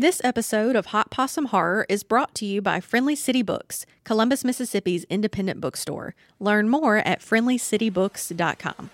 This episode of Hot Possum Horror is brought to you by Friendly City Books, Columbus, Mississippi's independent bookstore. Learn more at friendlycitybooks.com.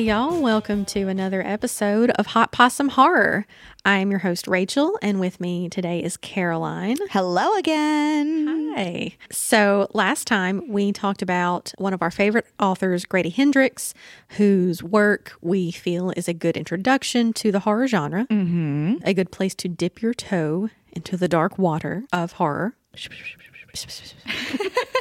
Hey, y'all, welcome to another episode of Hot Possum Horror. I'm your host, Rachel, and with me today is Caroline. Hello again. Hi. So, last time we talked about one of our favorite authors, Grady Hendrix, whose work we feel is a good introduction to the horror genre, mm-hmm. a good place to dip your toe into the dark water of horror.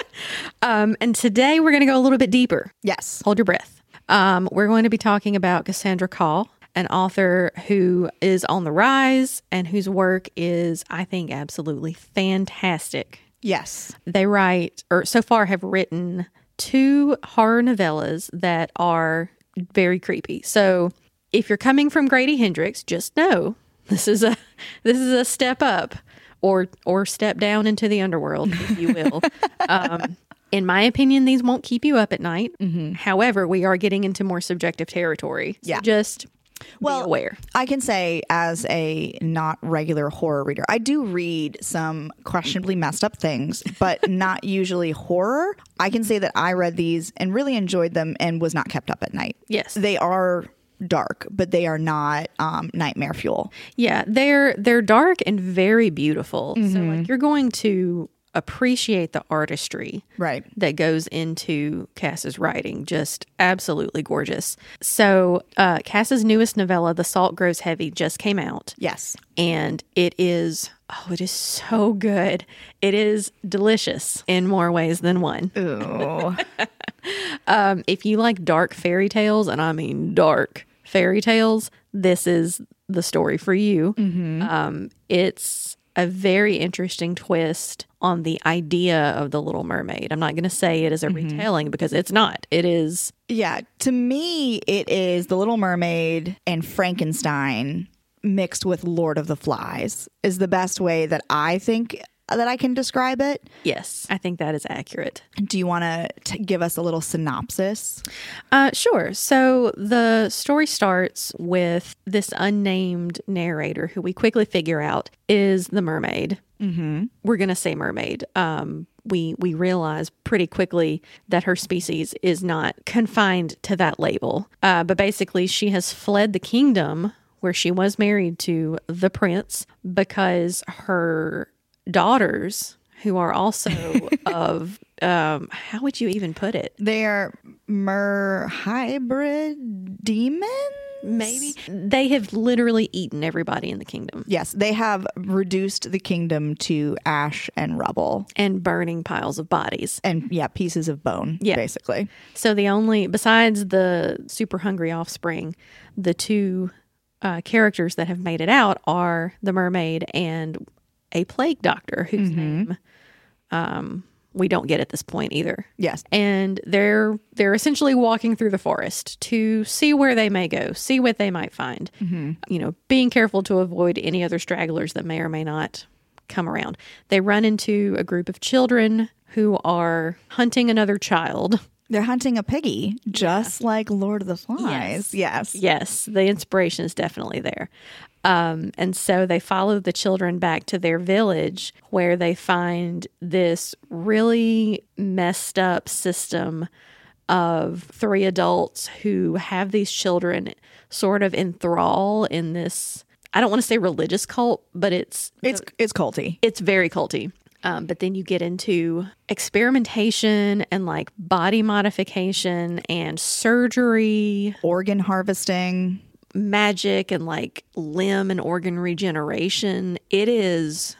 um, and today we're going to go a little bit deeper. Yes. Hold your breath. Um, we're going to be talking about Cassandra Khaw, an author who is on the rise and whose work is, I think, absolutely fantastic. Yes. They write, or so far have written, two horror novellas that are very creepy. So if you're coming from Grady Hendrix, just know this is a this is a step up or or step down into the underworld, if you will. um, in my opinion, these won't keep you up at night. However, we are getting into more subjective territory. So Yeah. just Well, be aware. I can say, as a not regular horror reader, I do read some questionably messed up things, but not usually horror. I can say that I read these and really enjoyed them and was not kept up at night. Yes. They are dark, but they are not um, nightmare fuel. Yeah, they're they're dark and very beautiful. So like you're going to appreciate the artistry Right. that goes into Cass's writing. Just absolutely gorgeous. So uh, Cass's newest novella, The Salt Grows Heavy, just came out. Yes. and it is oh it is so good it is delicious in more ways than one Ooh. um, if you like dark fairy tales and i mean dark fairy tales this is the story for you um, it's a very interesting twist on the idea of the little mermaid. I'm not going to say it is a mm-hmm. retelling because it's not. It is Yeah, to me, it is The Little Mermaid and Frankenstein mixed with Lord of the Flies is the best way that I think that I can describe it. yes i think that is accurate Do you want to give us a little synopsis? Uh, sure. So the story starts with this unnamed narrator who we quickly figure out is the mermaid. Mm-hmm. We're going to say mermaid. Um, we we realize pretty quickly that her species is not confined to that label. Uh, but basically, she has fled the kingdom where she was married to the prince because her daughters, who are also of um, how would you even put it? They are mer hybrid demons? Maybe they have literally eaten everybody in the kingdom Yes, they have reduced the kingdom to ash and rubble and burning piles of bodies. and, yeah, pieces of bone, Yeah. basically. So the only, besides the super hungry offspring, the two uh, characters that have made it out are the mermaid and a plague doctor whose name um, we don't get at this point either. Yes. and they're they're essentially walking through the forest to see where they may go, see what they might find. You know, being careful to avoid any other stragglers that may or may not come around. They run into a group of children who are hunting another child. They're hunting a piggy, just like Lord of the Flies. Yes. Yes, the inspiration is definitely there. Um, and so they follow the children back to their village where they find this really messed up system of three adults who have these children sort of in thrall in this I don't want to say religious cult, but it's It's it's culty. it's very culty. Um, but then you get into experimentation and like body modification and surgery, Organ harvesting. Magic and like limb and organ regeneration. It is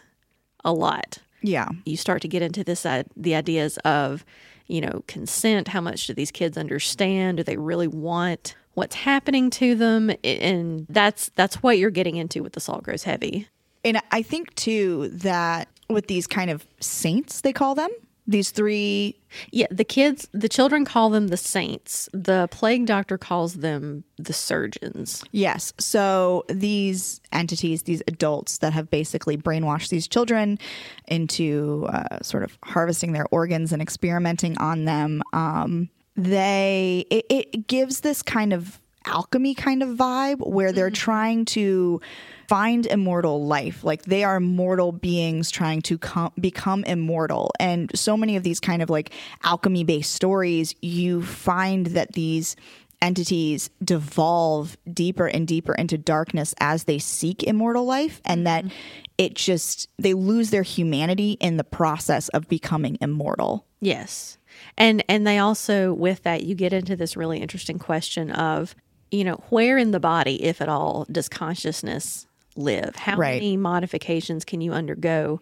a lot. Yeah. You start to get into this uh, the ideas of, you know, consent. How much do these kids understand? Do they really want what's happening to them? And that's that's what you're getting into with the salt grows heavy. And I think too that with these kind of saints, they call them, these three Yeah, the kids, the children call them the saints. The plague doctor calls them the surgeons. Yes. So these entities, these adults that have basically brainwashed these children into uh, sort of harvesting their organs and experimenting on them, um, they it, it gives this kind of alchemy kind of vibe where they're trying to find immortal life. Like they are mortal beings trying to com- become immortal. And so many of these kind of like alchemy based stories you find that these entities devolve deeper and deeper into darkness as they seek immortal life and that mm-hmm. it just they lose their humanity in the process of becoming immortal. Yes. And and they also with that you get into this really interesting question of, you know, where in the body, if at all, does consciousness live? How Right. many modifications can you undergo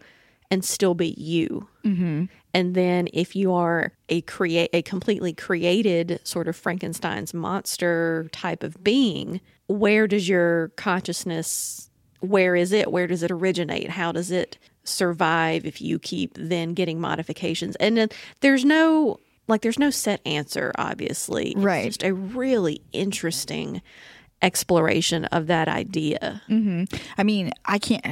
and still be you? Mm-hmm. And then if you are a create a completely created sort of Frankenstein's monster type of being, where does your consciousness where is it? Where does it originate? How does it survive if you keep then getting modifications? And then there's no like there's no set answer, obviously. It's Right. just a really interesting exploration of that idea. Mm-hmm. I mean, I can't.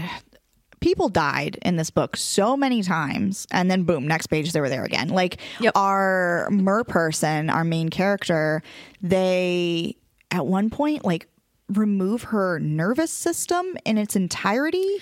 People died in this book so many times, and then boom, next page they were there again. Like Yep. our mer person, our main character, they at one point like remove her nervous system in its entirety.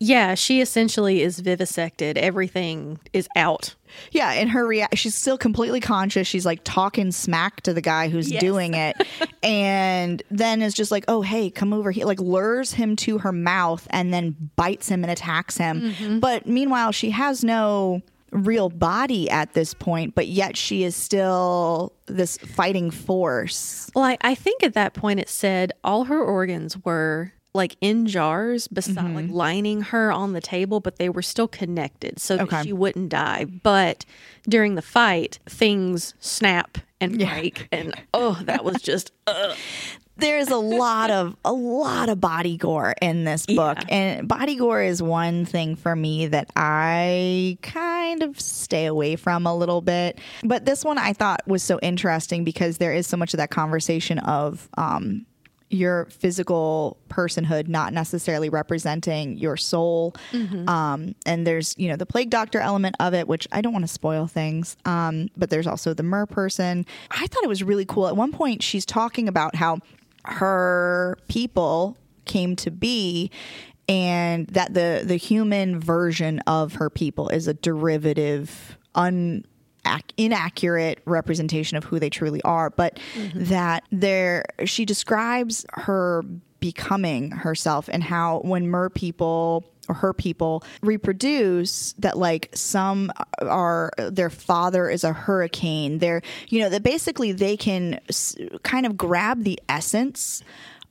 Yeah, she essentially is vivisected. Everything is out. Yeah, and her rea- she's still completely conscious. She's like talking smack to the guy who's Yes. doing it, and then is just like, "Oh, hey, come over here!" Like lures him to her mouth and then bites him and attacks him. Mm-hmm. But meanwhile, she has no real body at this point, but yet she is still this fighting force. Well, I, I think at that point it said all her organs were like in jars beside like lining her on the table, but they were still connected so that she wouldn't die. But during the fight, things snap and break. And oh, that was just uh, there's a lot of a lot of body gore in this book and body gore is one thing for me that i kind of stay away from a little bit. But this one i thought was so interesting because there is so much of that conversation of um your physical personhood not necessarily representing your soul. Um, and there's you know the plague doctor element of it which i don't want to spoil things um, but there's also the mer person. I thought it was really cool. At one point she's talking about how her people came to be and that the the human version of her people is a derivative un ac- inaccurate representation of who they truly are but mm-hmm. that there she describes her becoming herself and how when mer people or her people reproduce that like some are their father is a hurricane. They're you know that basically they can s- kind of grab the essence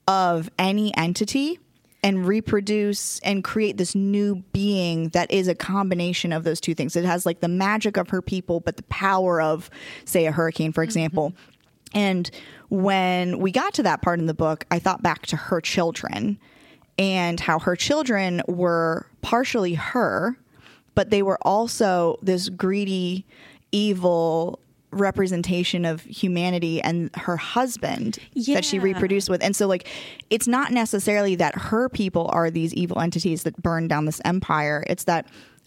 of any entity and reproduce and create this new being that is a combination of those two things. It has like the magic of her people but the power of say a hurricane for mm-hmm. example. And when we got to that part in the book, I thought back to her children and how her children were partially her, but they were also this greedy, evil representation of humanity and her husband that she reproduced with. And so like it's not necessarily that her people are these evil entities that burn down this empire. It's that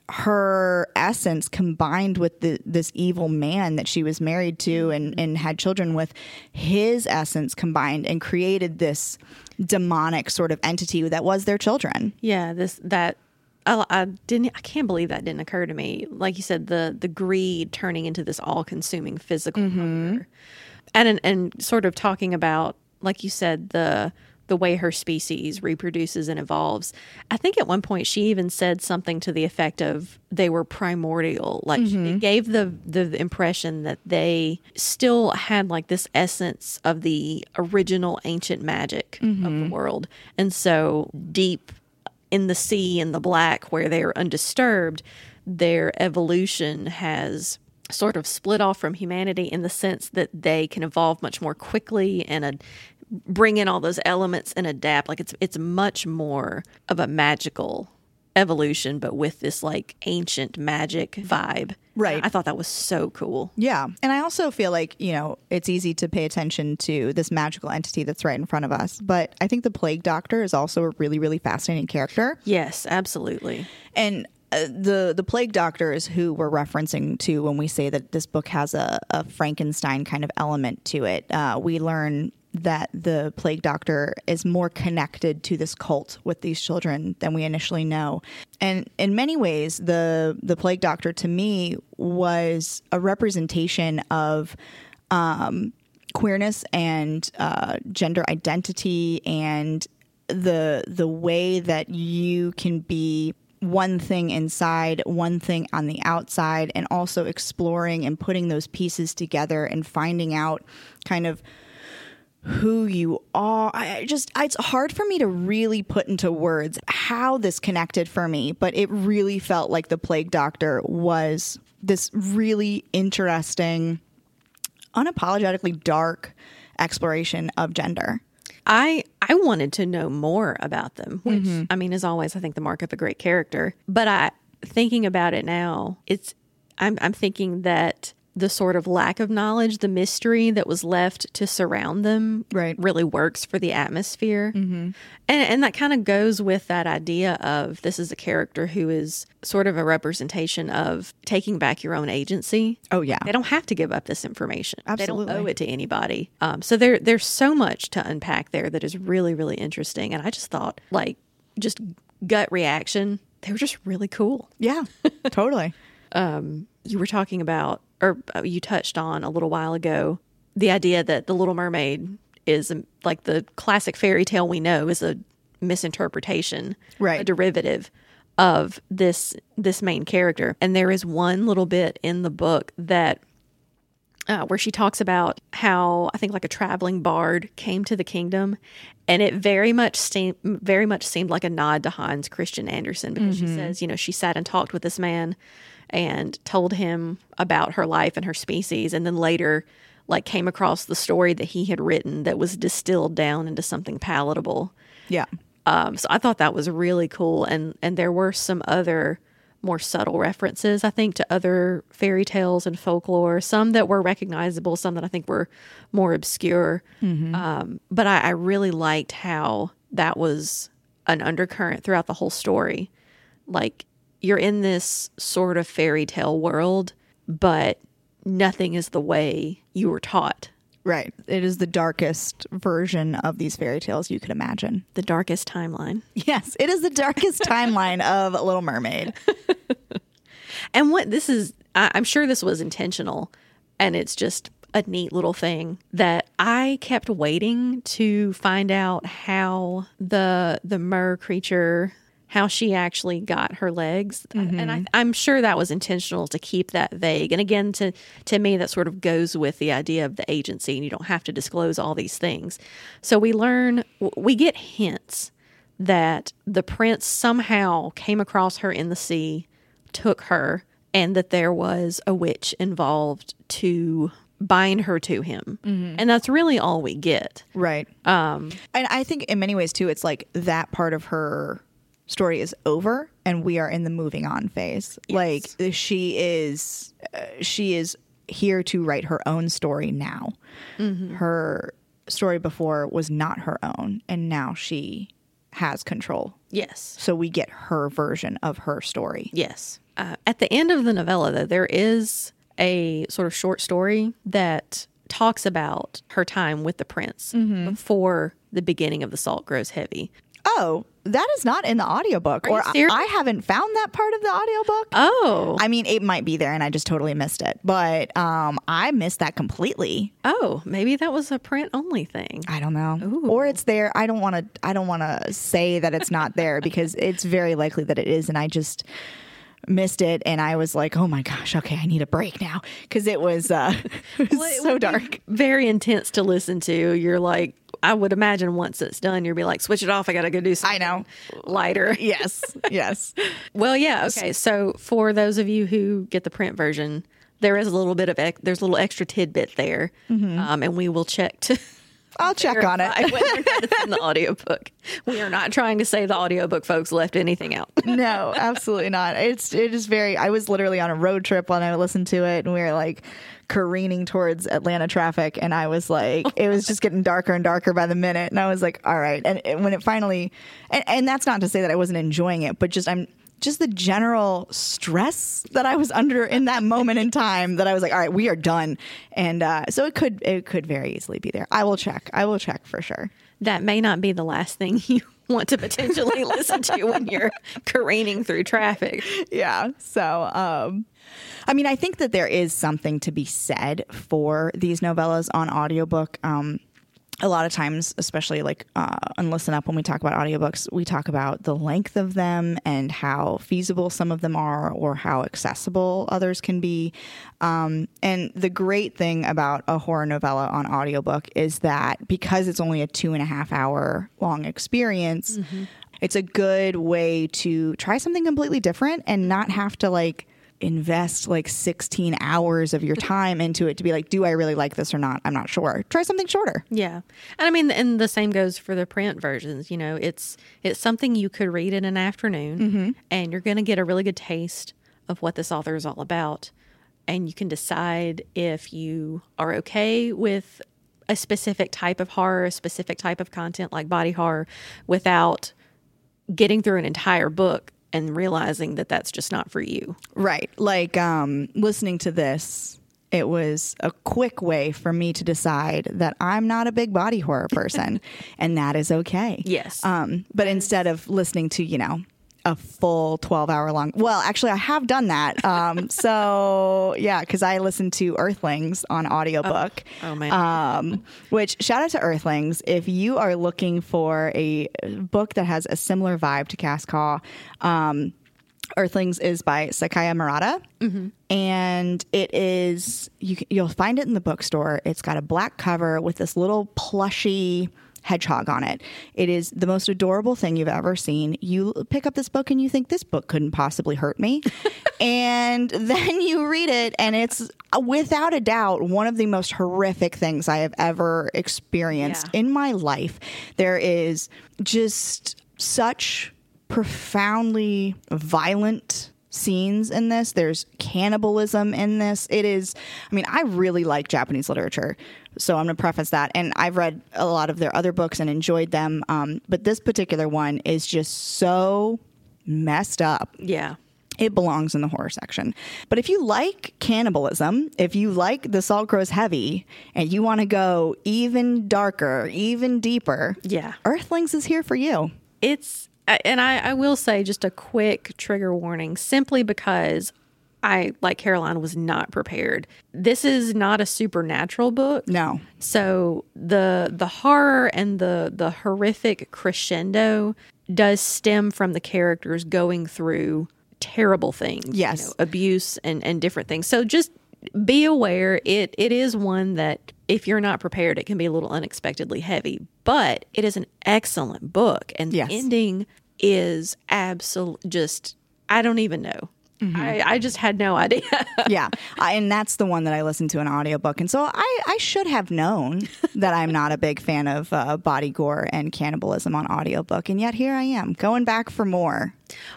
her essence combined with the, this evil man that she was married to mm-hmm. and, and had children with his essence combined and created this demonic sort of entity that was their children yeah. This that I, I didn't. I can't believe that didn't occur to me. Like you said, the the greed turning into this all consuming physical mm-hmm. hunger, and and sort of talking about like you said the the way her species reproduces and evolves. I think at one point she even said something to the effect of they were primordial. Like it mm-hmm. gave the the impression that they still had like this essence of the original ancient magic of the mm-hmm. world. And so deep in the sea in the black where they are undisturbed, their evolution has sort of split off from humanity in the sense that they can evolve much more quickly and uh, bring in all those elements and adapt. Like it's it's much more of a magical evolution, but with this like ancient magic vibe. Right. I thought that was so cool. Yeah. And I also feel like, you know, it's easy to pay attention to this magical entity that's right in front of us. But I think the plague doctor is also a really, really fascinating character. Yes, absolutely. And the the plague doctor is who we're referencing to when we say that this book has a, a Frankenstein kind of element to it. Uh, we learn that the plague doctor is more connected to this cult with these children than we initially know. And in many ways, the the plague doctor to me was a representation of um, queerness and uh, gender identity and the the way that you can be one thing inside, one thing on the outside, and also exploring and putting those pieces together and finding out kind of who you are. I just, it's hard for me to really put into words how this connected for me, but it really felt like The Plague Doctor was this really interesting, unapologetically dark exploration of gender. I I wanted to know more about them, which mm-hmm. I mean as always I think the mark of a great character. But I thinking about it now, it's I'm I'm thinking that the sort of lack of knowledge, the mystery that was left to surround them, Right. really works for the atmosphere, mm-hmm. and and that kind of goes with that idea of this is a character who is sort of a representation of taking back your own agency. Oh, yeah. They don't have to give up this information. Absolutely, They don't owe it to anybody. Um, so there, there's so much to unpack there that is really, really interesting. And I just thought, like, just gut reaction, they were just really cool. Yeah, totally. um, You were talking about, or uh, you touched on a little while ago, the idea that the Little Mermaid is um, like the classic fairy tale we know is a misinterpretation, Right. A derivative of this this main character. And there is one little bit in the book that uh, where she talks about how I think like a traveling bard came to the kingdom, and it very much seemed very much seemed like a nod to Hans Christian Andersen because she says, you know, she sat and talked with this man and told him about her life and her species, and then later like came across the story that he had written that was distilled down into something palatable. Yeah. Um, so I thought that was really cool, and and there were some other more subtle references, I think, to other fairy tales and folklore. Some that were recognizable, some that I think were more obscure. Um, but I, I really liked how that was an undercurrent throughout the whole story. Like you're in this sort of fairy tale world, but nothing is the way you were taught. Right. It is the darkest version of these fairy tales you could imagine. The darkest timeline. Yes, it is the darkest timeline of Little Mermaid. And what this is, I, I'm sure this was intentional, and it's just a neat little thing that I kept waiting to find out how the the mer creature how she actually got her legs uh, and I, mm-hmm. i'm sure that was intentional to keep that vague and again to to me that sort of goes with the idea of the agency and you don't have to disclose all these things so we learn we get hints that the prince somehow came across her in the sea took her and that there was a witch involved to bind her to him. Mm-hmm. And that's really all we get. Right. Um, and I think in many ways too, it's like that part of her story is over, and we are in the moving on phase. Like she is, uh, she is here to write her own story now. Her story before was not her own, and now she has control. Yes. So we get her version of her story. Yes. Uh, at the end of the novella, though, there is a sort of short story that talks about her time with the prince before the beginning of The Salt Grows Heavy. Oh, that is not in the audiobook. you or I. I haven't found that part of the audiobook. Oh. I mean, it might be there and I just totally missed it. But um, I missed that completely. Oh, maybe that was a print only thing. I don't know. Or it's there. I don't want to I don't want to say that it's not there because it's very likely that it is and I just missed it and I was like, "Oh my gosh, okay, I need a break now" cuz it was uh it was Well, it so dark. Very intense to listen to. You're like, I would imagine once it's done, you'll be like, switch it off. I got to go do something I know. lighter. Yes. Yes. Well, yeah. Okay. So for those of you who get the print version, there is a little bit of ex- there's a little extra tidbit there, um, and we will check to I'll check on it. whether or in the audiobook. We are not trying to say the audiobook folks left anything out. no, absolutely not. It's it is very. I was literally on a road trip when I listened to it, and we were like careening towards Atlanta traffic, and I was like, it was just getting darker and darker by the minute, and I was like, all right. And, and when it finally, and, and that's not to say that I wasn't enjoying it, but just I'm just the general stress that I was under in that moment in time that I was like, all right, we are done. And uh, so it could it could very easily be there. I will check. I will check for sure. That may not be the last thing you want to potentially listen to when you're careening through traffic. yeah. So, um, I mean, I think that there is something to be said for these novellas on audiobook. Um, a lot of times, especially like uh, on Listen Up, when we talk about audiobooks, we talk about the length of them and how feasible some of them are or how accessible others can be. Um, and the great thing about a horror novella on audiobook is that because it's only a two and a half hour long experience, it's a good way to try something completely different and not have to like invest like 16 hours of your time into it to be like, do I really like this or not? I'm not sure. Try something shorter. Yeah. And I mean and the same goes for the print versions, you know, it's it's something you could read in an afternoon mm-hmm. and you're going to get a really good taste of what this author is all about and you can decide if you are okay with a specific type of horror, a specific type of content like body horror without getting through an entire book and realizing that that's just not for you. Right. Like um, listening to this, it was a quick way for me to decide that I'm not a big body horror person, and that is okay. Yes. Um, but instead of listening to, you know, a full 12 hour long, well, actually, I have done that. Um, so, yeah, because I listened to Earthlings on audiobook. Oh, man. Um, which, shout out to Earthlings. If you are looking for a book that has a similar vibe to Cass Khaw, um, Earthlings is by Sakaya Murata, and it is you you'll find it in the bookstore. It's got a black cover with this little plushy hedgehog on it. It is the most adorable thing you've ever seen. You pick up this book and you think this book couldn't possibly hurt me, and then you read it and it's without a doubt one of the most horrific things I have ever experienced Yeah. in my life. There is just such profoundly violent scenes in this. There's cannibalism in this. It is, I mean, I really like Japanese literature. So I'm going to preface that. And I've read a lot of their other books and enjoyed them. Um, but this particular one is just so messed up yeah. it belongs in the horror section. But if you like cannibalism, if you like the salt grows heavy, and you want to go even darker, even deeper, Yeah. Earthlings is here for you. It's and I, I will say just a quick trigger warning simply because I like Caroline was not prepared. This is not a supernatural book. No. So the the horror and the the horrific crescendo does stem from the characters going through terrible things. you Yes. know, abuse and, and different things. So just be aware it it is one that if you're not prepared it can be a little unexpectedly heavy, but it is an excellent book and Yes. the ending is absolute just I don't even know. I, I just had no idea. yeah. I, and that's the one that I listened to an audiobook. And so I, I should have known that I'm not a big fan of uh, body gore and cannibalism on audiobook. And yet here I am going back for more.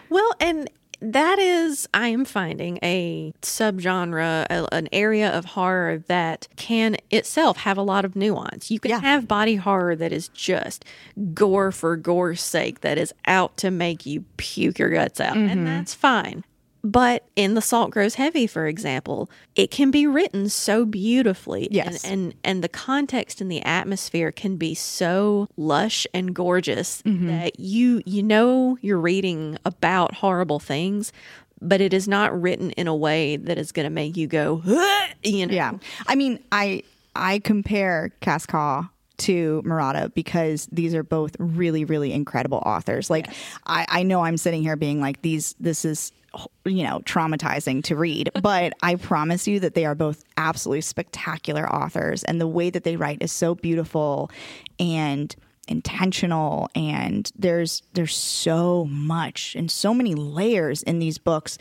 Well, and that is, I am finding a subgenre, a, an area of horror that can itself have a lot of nuance. You can Yeah. have body horror that is just gore for gore's sake, that is out to make you puke your guts out, Mm-hmm. and that's fine. But in The Salt Grows Heavy, for example, it can be written so beautifully. Yes. And, and and the context and the atmosphere can be so lush and gorgeous Mm-hmm. that you you know you're reading about horrible things, but it is not written in a way that is going to make you go, you know. Yeah. I mean, I I compare Cass Khaw to Murata because these are both really, really incredible authors. Like I, I know I'm sitting here being like these this is you know traumatizing to read but i promise you that they are both absolutely spectacular authors and the way that they write is so beautiful and intentional and there's there's so much and so many layers in these books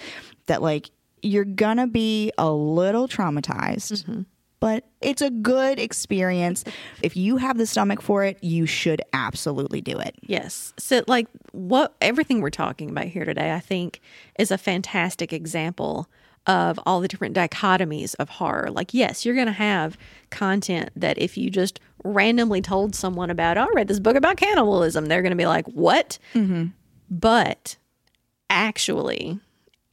that like you're gonna be a little traumatized mm-hmm. But it's a good experience. If you have the stomach for it, you should absolutely do it. Yes. So, like, what everything we're talking about here today, I think, is a fantastic example of all the different dichotomies of horror. Like, yes, you're going to have content that if you just randomly told someone about, oh, I read this book about cannibalism, they're going to be like, what? Mm-hmm. But actually,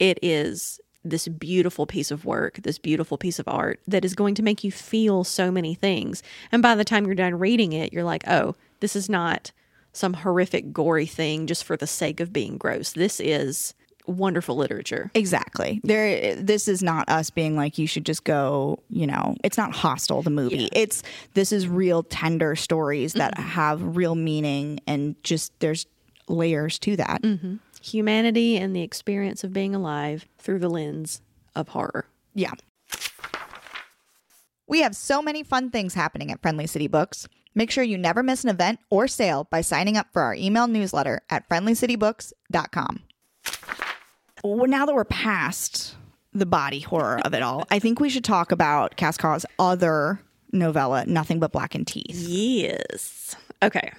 it is this beautiful piece of work, this beautiful piece of art that is going to make you feel so many things. And by the time you're done reading it, you're like, oh, this is not some horrific, gory thing just for the sake of being gross. This is wonderful literature. Exactly. There this is not us being like you should just go, you know, it's not Hostel the movie. It's this is real tender stories that mm-hmm. have real meaning and just there's layers to that. Mm-hmm. Humanity and the experience of being alive through the lens of horror. Yeah. We have so many fun things happening at Friendly City Books. Make sure you never miss an event or sale by signing up for our email newsletter at friendlycitybooks.com. Well, now that we're past the body horror of it all, I think we should talk about Cass Khaw's other novella, Nothing But Blackened Teeth. Yes. Okay.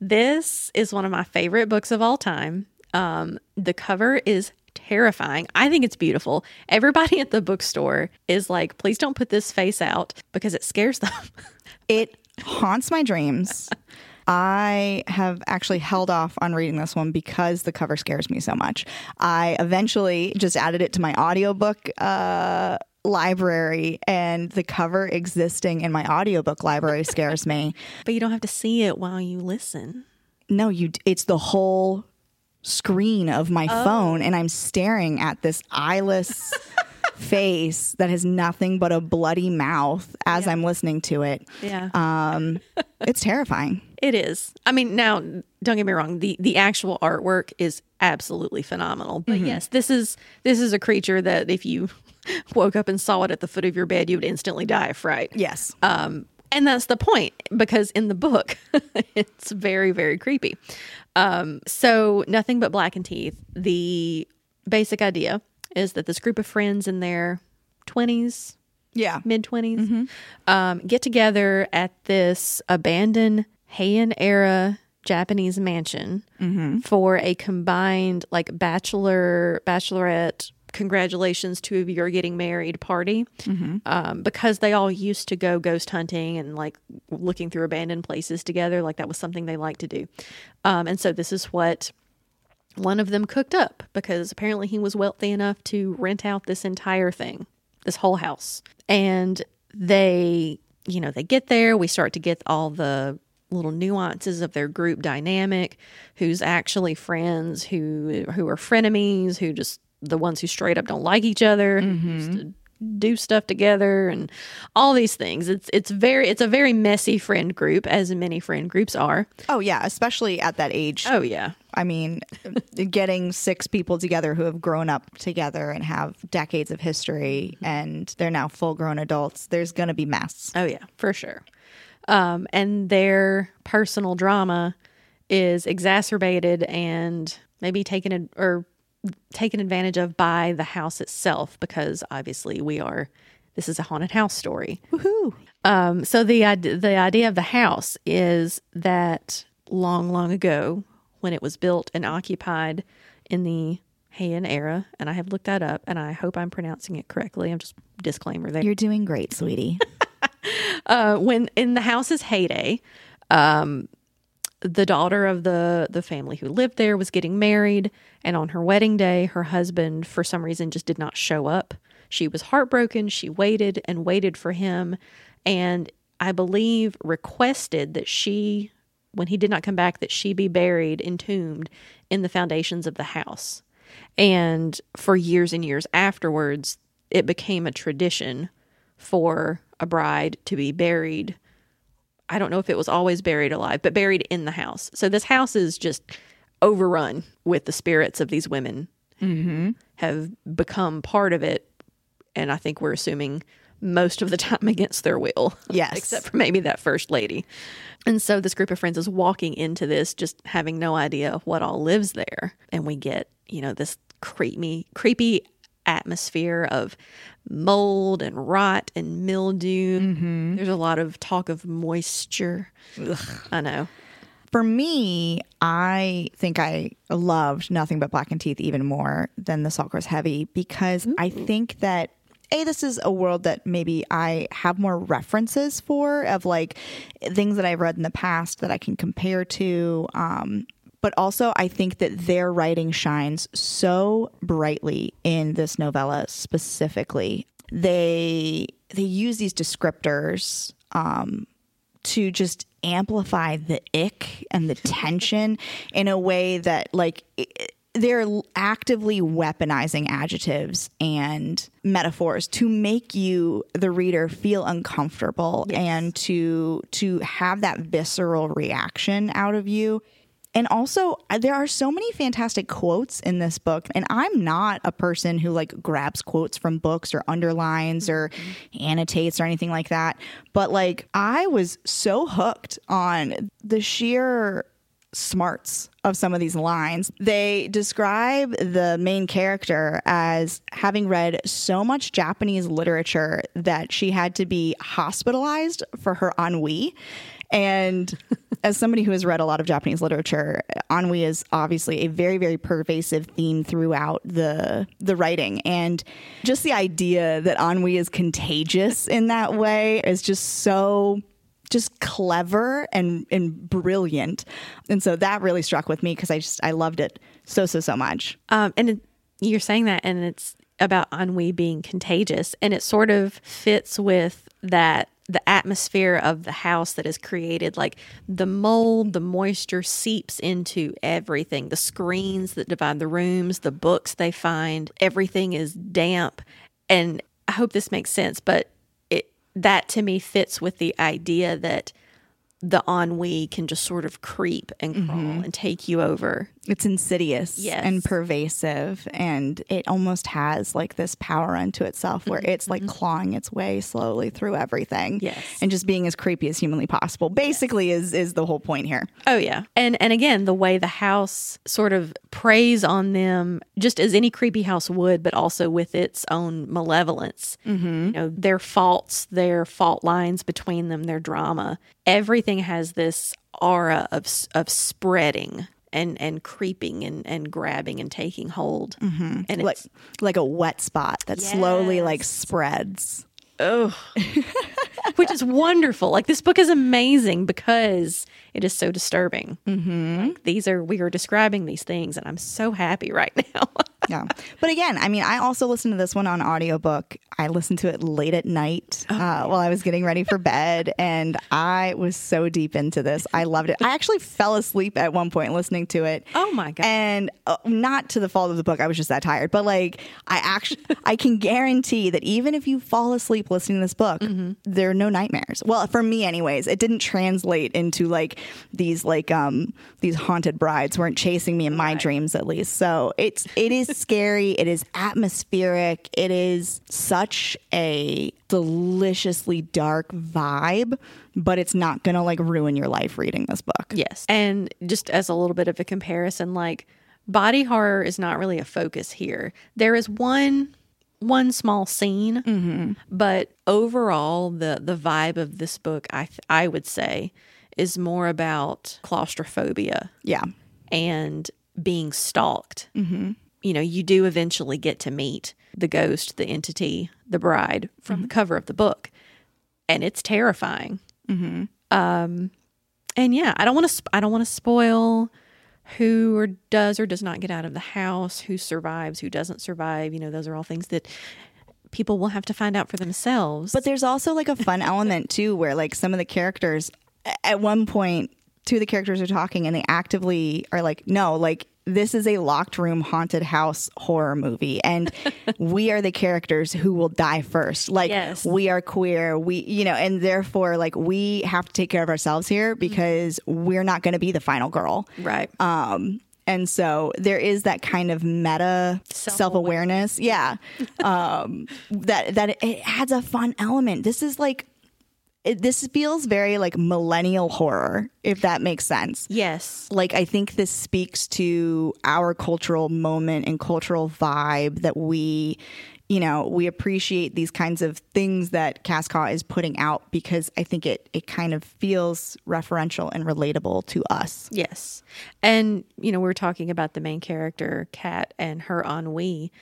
This is one of my favorite books of all time. Um, the cover is terrifying. I think it's beautiful. Everybody at the bookstore is like, please don't put this face out because it scares them. It haunts my dreams. I have actually held off on reading this one because the cover scares me so much. I eventually just added it to my audiobook uh, library, and the cover existing in my audiobook library scares me. but you don't have to see it while you listen. No, you. It's the whole screen of my phone, and I'm staring at this eyeless face that has nothing but a bloody mouth as I'm listening to it. Yeah. Um, it's terrifying. It is. I mean, now don't get me wrong. the The actual artwork is absolutely phenomenal. But yes, this is this is a creature that if you woke up and saw it at the foot of your bed, you would instantly die of fright. Yes. Um, and that's the point because in the book, it's very very creepy. Um, so nothing but blackened teeth. The basic idea is that this group of friends in their twenties, yeah. mid 20s um, get together at this abandoned Heian era Japanese mansion for a combined like bachelor bachelorette congratulations two of you are getting married party. Um, because they all used to go ghost hunting and like looking through abandoned places together like that was something they liked to do. Um, and so this is what one of them cooked up because apparently he was wealthy enough to rent out this entire thing, this whole house. And they, you know, they get there, we start to get all the little nuances of their group dynamic, who's actually friends, who who are frenemies, who just the ones who straight up don't like each other, to do stuff together and all these things. It's it's very it's a very messy friend group as many friend groups are. Oh, yeah. Especially at that age. Oh yeah. I mean, getting six people together who have grown up together and have decades of history and they're now full grown adults, there's going to be mess. Oh yeah, for sure. Um, and their personal drama is exacerbated and maybe taken ad- or taken advantage of by the house itself because obviously we are this is a haunted house story. Woohoo. Um, so the the idea of the house is that long, long ago, when it was built and occupied in the Heian era, and I have looked that up, and I hope I'm pronouncing it correctly. I'm just disclaimer there. You're doing great, sweetie. uh, when in the house's heyday, um, the daughter of the the family who lived there was getting married, and on her wedding day, her husband for some reason just did not show up. She was heartbroken. She waited and waited for him, and I believe requested that she, when he did not come back, that she be buried, entombed in the foundations of the house. And for years and years afterwards, it became a tradition for a bride to be buried. I don't know if it was always buried alive, but buried in the house. So this house is just overrun with the spirits of these women mm-hmm. have become part of it. And I think we're assuming most of the time against their will. Yes. Except for maybe that first lady. And so this group of friends is walking into this just having no idea of what all lives there. And we get, you know, this creepy, creepy atmosphere of mold and rot and mildew. Mm-hmm. There's a lot of talk of moisture. I know. For me, I think I loved Nothing But Blackened Teeth even more than The Salt Grows Heavy because I think that a this is a world that maybe I have more references for of like things that I've read in the past that I can compare to. Um, but also, I think that their writing shines so brightly in this novella specifically. They they use these descriptors um, to just amplify the ick and the tension in a way that like it, they're actively weaponizing adjectives and metaphors to make you the reader feel uncomfortable and to to have that visceral reaction out of you and also, there are so many fantastic quotes in this book. And I'm not a person who like grabs quotes from books or underlines or mm-hmm. annotates or anything like that. But like, I was so hooked on the sheer smarts of some of these lines. They describe the main character as having read so much Japanese literature that she had to be hospitalized for her ennui. And as somebody who has read a lot of Japanese literature, ennui is obviously a very, very pervasive theme throughout the the writing. And just the idea that ennui is contagious in that way is just so just clever and and brilliant. And so that really struck with me because I just I loved it so so so much. Um, and it, you're saying that, and it's about ennui being contagious, and it sort of fits with that the atmosphere of the house that is created like the mold the moisture seeps into everything. The screens that divide the rooms the books they find everything is damp. And i hope this makes sense but it that to me fits with the idea that the ennui can just sort of creep and crawl mm-hmm. and take you over It's insidious Yes. and pervasive, and it almost has like this power unto itself where it's like clawing its way slowly through everything, Yes. and just being as creepy as humanly possible. Basically, is is the whole point here. Oh yeah. And and again, the way the house sort of preys on them just as any creepy house would, but also with its own malevolence. Mm-hmm. You know, their faults, their fault lines between them, their drama. Everything has this aura of of spreading and and creeping and and grabbing and taking hold. Mm-hmm. And Like it's like a wet spot that slowly like Yes. spreads. which is wonderful. Like this book is amazing because it is so disturbing. Mm-hmm. Like, these are we are describing these things, and I'm so happy right now. Yeah. But again, I mean, I also listened to this one on audiobook. I listened to it late at night Oh, uh, while I was getting ready for bed, and I was so deep into this. I loved it. I actually fell asleep at one point listening to it. Oh my God. And uh, not to the fault of the book, I was just that tired. But like, I actually, I can guarantee that even if you fall asleep listening to this book, Mm-hmm. there are no nightmares. Well, for me, anyways, it didn't translate into like these like um these haunted brides weren't chasing me in my dreams at least. So it's it is scary. It is atmospheric. It is such a deliciously dark vibe, but it's not gonna like ruin your life reading this book. Yes. And just as a little bit of a comparison, like body horror is not really a focus here. There is one one small scene, but overall the the vibe of this book I th- I would say is more about claustrophobia Yeah. and being stalked. Mm-hmm. You know, you do eventually get to meet the ghost, the entity, the bride from the cover of the book, and it's terrifying. Um, and yeah, I don't want to. Sp- I don't want to spoil who or does or does not get out of the house, who survives, who doesn't survive. You know, those are all things that people will have to find out for themselves. But there's also like a fun element too, where like some of the characters, at one point, two of the characters are talking and they actively are like, no, like this is a locked room haunted house horror movie and we are the characters who will die first. Like Yes. we are queer. We you know and therefore like we have to take care of ourselves here because we're not going to be the final girl. Right. um and so there is that kind of meta self-awareness. Yeah. Um that that it adds a fun element. This is like it, this feels very like millennial horror, if that makes sense. Yes. Like, I think this speaks to our cultural moment and cultural vibe that we, you know, we appreciate these kinds of things that Cass Khaw is putting out because I think it, it kind of feels referential and relatable to us. Yes. And, you know, we are talking about the main character, Kat, and her ennui.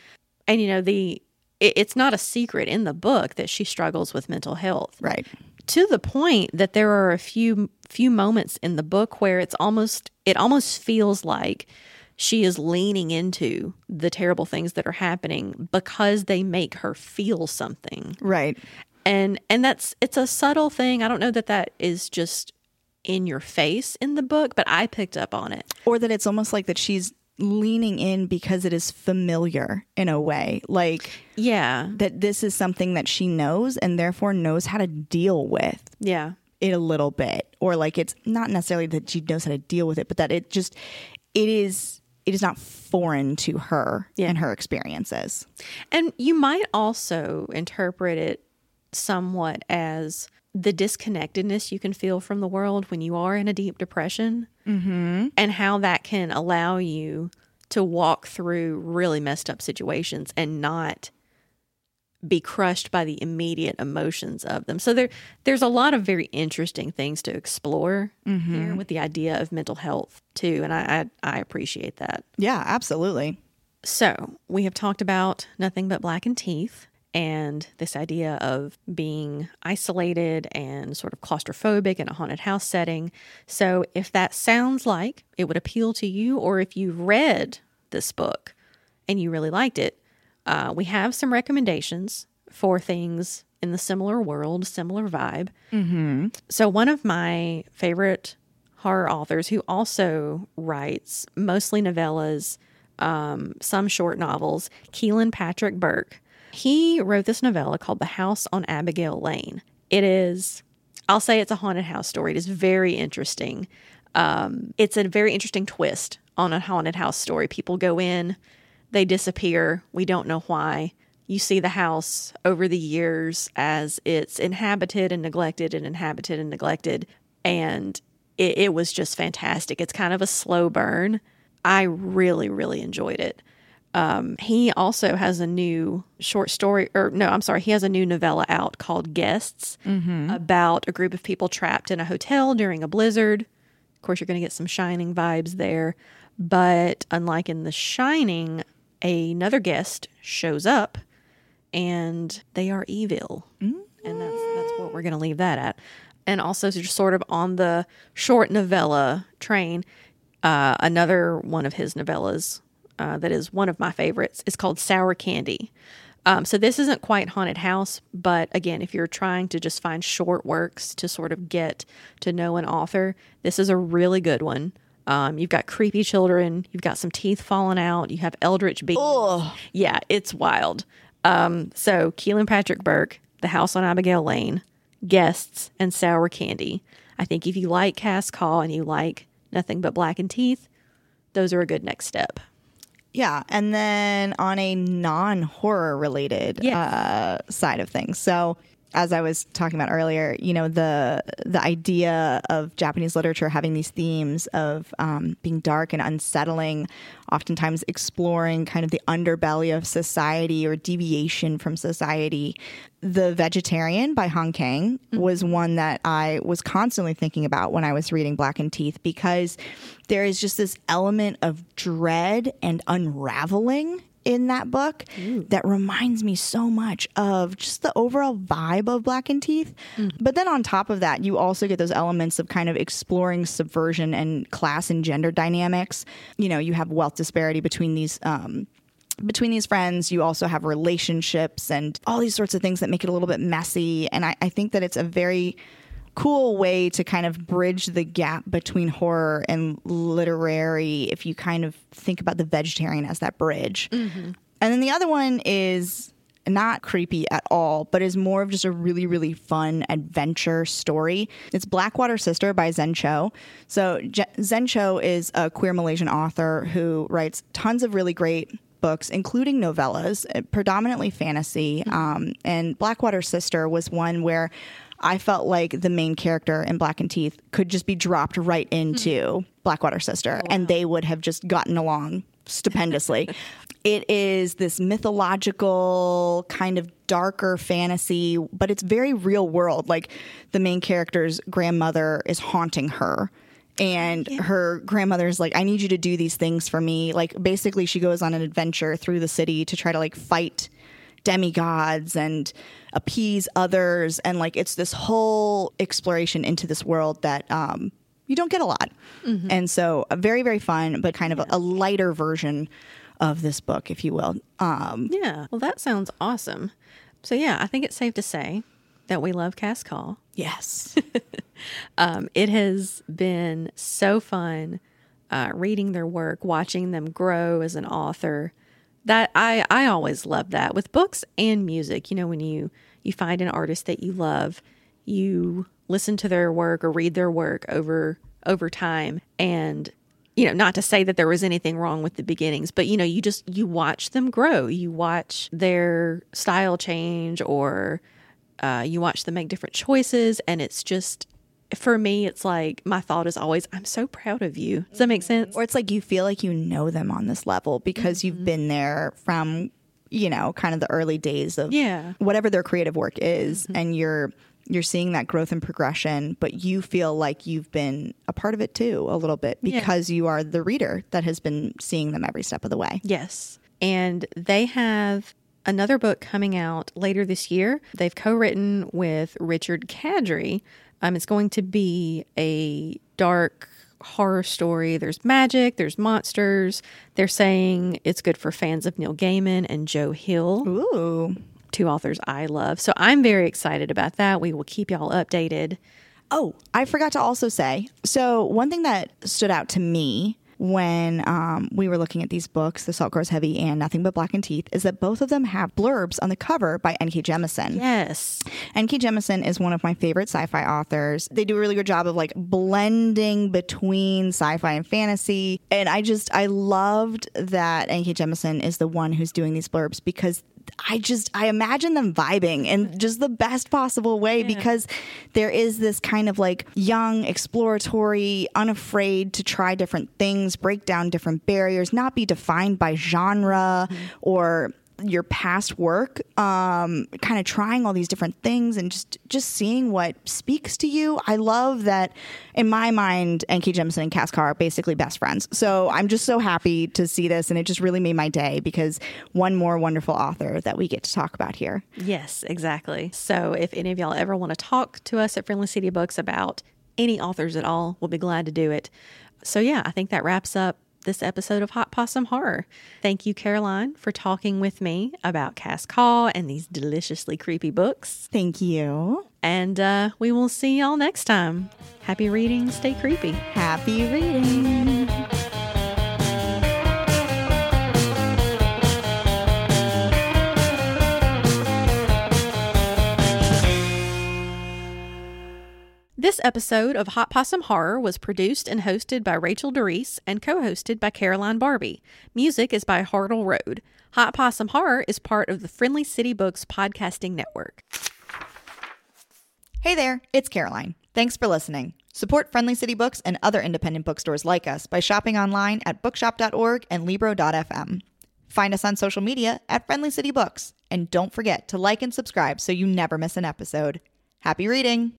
And, you know, the, it, it's not a secret in the book that she struggles with mental health. Right. To the point that there are a few few moments in the book where it's almost it almost feels like she is leaning into the terrible things that are happening because they make her feel something. Right. And and that's it's a subtle thing. I don't know that that is just in your face in the book but i picked up on it. Or that it's almost like that she's leaning in because it is familiar in a way. Like, yeah, that this is something that she knows and therefore knows how to deal with. Yeah. It a little bit. Or like it's not necessarily that she knows how to deal with it, but that it just it is it is not foreign to her yeah. and her experiences. And you might also interpret it somewhat as the disconnectedness you can feel from the world when you are in a deep depression mm-hmm. and how that can allow you to walk through really messed up situations and not be crushed by the immediate emotions of them. So there there's a lot of very interesting things to explore mm-hmm. here with the idea of mental health too and I, I I appreciate that. Yeah, absolutely. So, we have talked about nothing but blackened teeth and this idea of being isolated and sort of claustrophobic in a haunted house setting. So, if that sounds like it would appeal to you, or if you've read this book and you really liked it, uh, we have some recommendations for things in the similar world, similar vibe. Mm-hmm. So, one of my favorite horror authors who also writes mostly novellas, um, some short novels, Kealan Patrick Burke he wrote this novella called The House on Abigail Lane. It is, I'll say it's a haunted house story. It is very interesting. Um, it's a very interesting twist on a haunted house story. People go in, they disappear. We don't know why. You see the house over the years as it's inhabited and neglected and inhabited and neglected. And it, it was just fantastic. It's kind of a slow burn. I really, really enjoyed it. Um, he also has a new short story, or no, I'm sorry, he has a new novella out called Guests mm-hmm. about a group of people trapped in a hotel during a blizzard. Of course, you're going to get some Shining vibes there. But unlike in The Shining, another guest shows up and they are evil. Mm-hmm. And that's, that's what we're going to leave that at. And also, just sort of on the short novella train, uh, another one of his novellas uh, that is one of my favorites. is called Sour Candy. Um, so this isn't quite haunted house, but again, if you're trying to just find short works to sort of get to know an author, this is a really good one. Um, you've got creepy children, you've got some teeth falling out, you have eldritch beings. Oh. Yeah, it's wild. Um, so Kealan Patrick Burke, The House on Abigail Lane, Guests, and Sour Candy. I think if you like Cass Khaw and you like Nothing But Blackened Teeth, those are a good next step. Yeah, and then on a non-horror related yes. uh, side of things. So as I was talking about earlier, you know the the idea of Japanese literature having these themes of um, being dark and unsettling, oftentimes exploring kind of the underbelly of society or deviation from society. The Vegetarian by Han Kang mm-hmm. was one that I was constantly thinking about when I was reading Blackened Teeth because there is just this element of dread and unraveling in that book Ooh. that reminds me so much of just the overall vibe of Blackened Teeth. Mm. But then on top of that, you also get those elements of kind of exploring subversion and class and gender dynamics. You know, you have wealth disparity between these. Um, between these friends, you also have relationships and all these sorts of things that make it a little bit messy. And I, I think that it's a very cool way to kind of bridge the gap between horror and literary if you kind of think about the vegetarian as that bridge. Mm-hmm. And then the other one is not creepy at all, but is more of just a really, really fun adventure story. It's Black Water Sister by Zen Cho. So, Je- Zen Cho is a queer Malaysian author who writes tons of really great books, including novellas, predominantly fantasy. Mm-hmm. Um, and Black Water Sister was one where I felt like the main character in Blackened Teeth could just be dropped right into hmm. Black Water Sister and they would have just gotten along stupendously. it is this mythological kind of darker fantasy, but it's very real world. Like the main character's grandmother is haunting her. And her grandmother's like, I need you to do these things for me. Like, basically, she goes on an adventure through the city to try to like fight demigods and appease others. And like, it's this whole exploration into this world that um, you don't get a lot. And so, a very, very fun, but kind of a, a lighter version of this book, if you will. Um, Yeah. Well, that sounds awesome. So, yeah, I think it's safe to say that we love Cass Khaw. yes. Um, it has been so fun uh, reading their work, watching them grow as an author. That I I always love that with books and music. You know, when you you find an artist that you love, you listen to their work or read their work over over time, and you know, not to say that there was anything wrong with the beginnings, but you know, you just you watch them grow. You watch their style change, or uh, you watch them make different choices, and it's just for me, it's like my thought is always, I'm so proud of you. Does that make sense? or it's like you feel like you know them on this level because you've mm-hmm. been there from you know kind of the early days of Yeah. whatever their creative work is mm-hmm. and you're you're seeing that growth and progression but you feel like you've been a part of it too a little bit Yeah. because you are the reader that has been seeing them every step of the way Yes. And they have another book coming out later this year. They've co written with Richard Kadrey. Um, it's going to be a dark horror story. There's magic, there's monsters. They're saying it's good for fans of Neil Gaiman and Joe Hill. ooh two authors I love. So I'm very excited about that. We will keep y'all updated. Oh, I forgot to also say. So one thing that stood out to me when um, we were looking at these books, The Salt Grows Heavy and Nothing But Blackened Teeth, is that both of them have blurbs on the cover by N.K. Jemisin. Yes. N.K. Jemisin is one of my favorite sci-fi authors. They do a really good job of like blending between sci-fi and fantasy. And I just I loved that N.K. Jemisin is the one who's doing these blurbs because I just I imagine them vibing in just the best possible way because there is this kind of like young, exploratory, unafraid to try different things, break down different barriers, not be defined by genre mm-hmm. or your past work um kind of trying all these different things and just just seeing what speaks to you i love that in my mind N.K. Jemisin and Cass Khaw are basically best friends so i'm just so happy to see this and it just really made my day because one more wonderful author that we get to talk about here Yes, exactly. So if any of y'all ever want to talk to us at Friendly City Books about any authors at all, we'll be glad to do it. So yeah, I think that wraps up this episode of Hot Possum Horror. Thank you, Caroline, for talking with me about Cass Khaw and these deliciously creepy books. thank you And uh, we will see y'all next time. Happy reading, stay creepy. happy reading This episode of Hot Possum Horror was produced and hosted by Rachel Derise and co hosted by Caroline Barbee. Music is by Hartle Road. Hot Possum Horror is part of the Friendly City Books podcasting network. Hey there, it's Caroline. Thanks for listening. Support Friendly City Books and other independent bookstores like us by shopping online at bookshop.org and libro.fm. Find us on social media at Friendly City Books. And don't forget to like and subscribe so you never miss an episode. Happy reading!